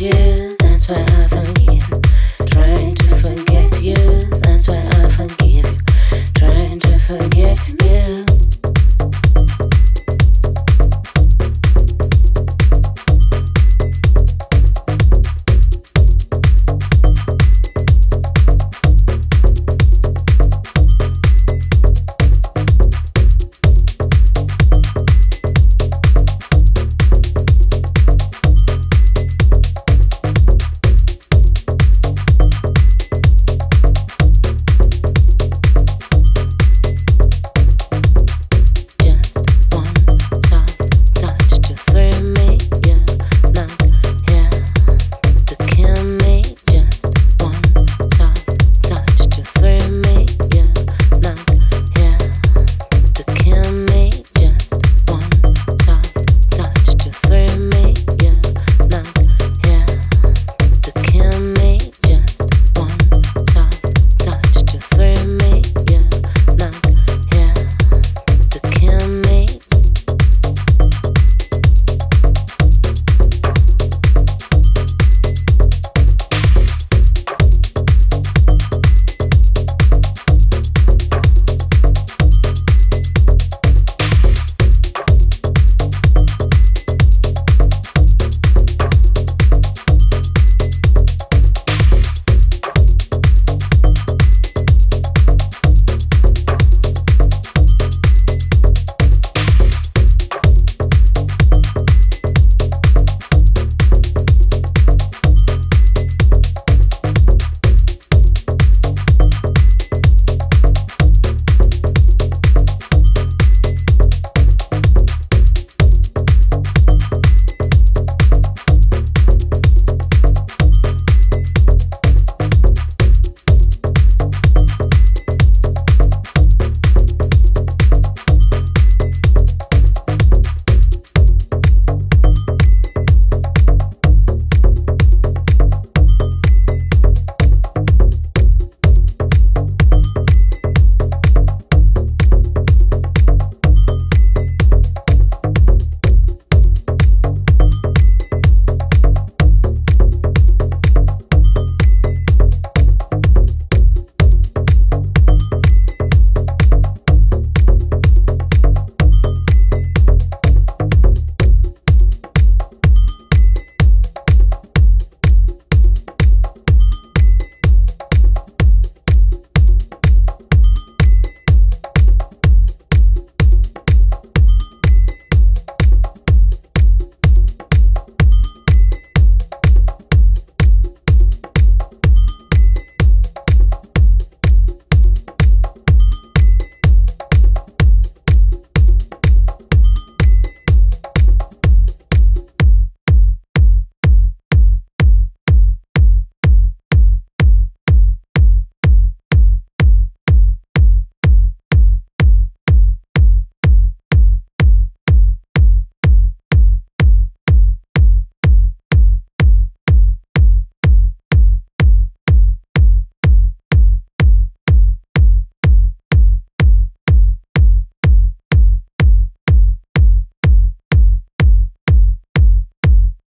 you, that's why I've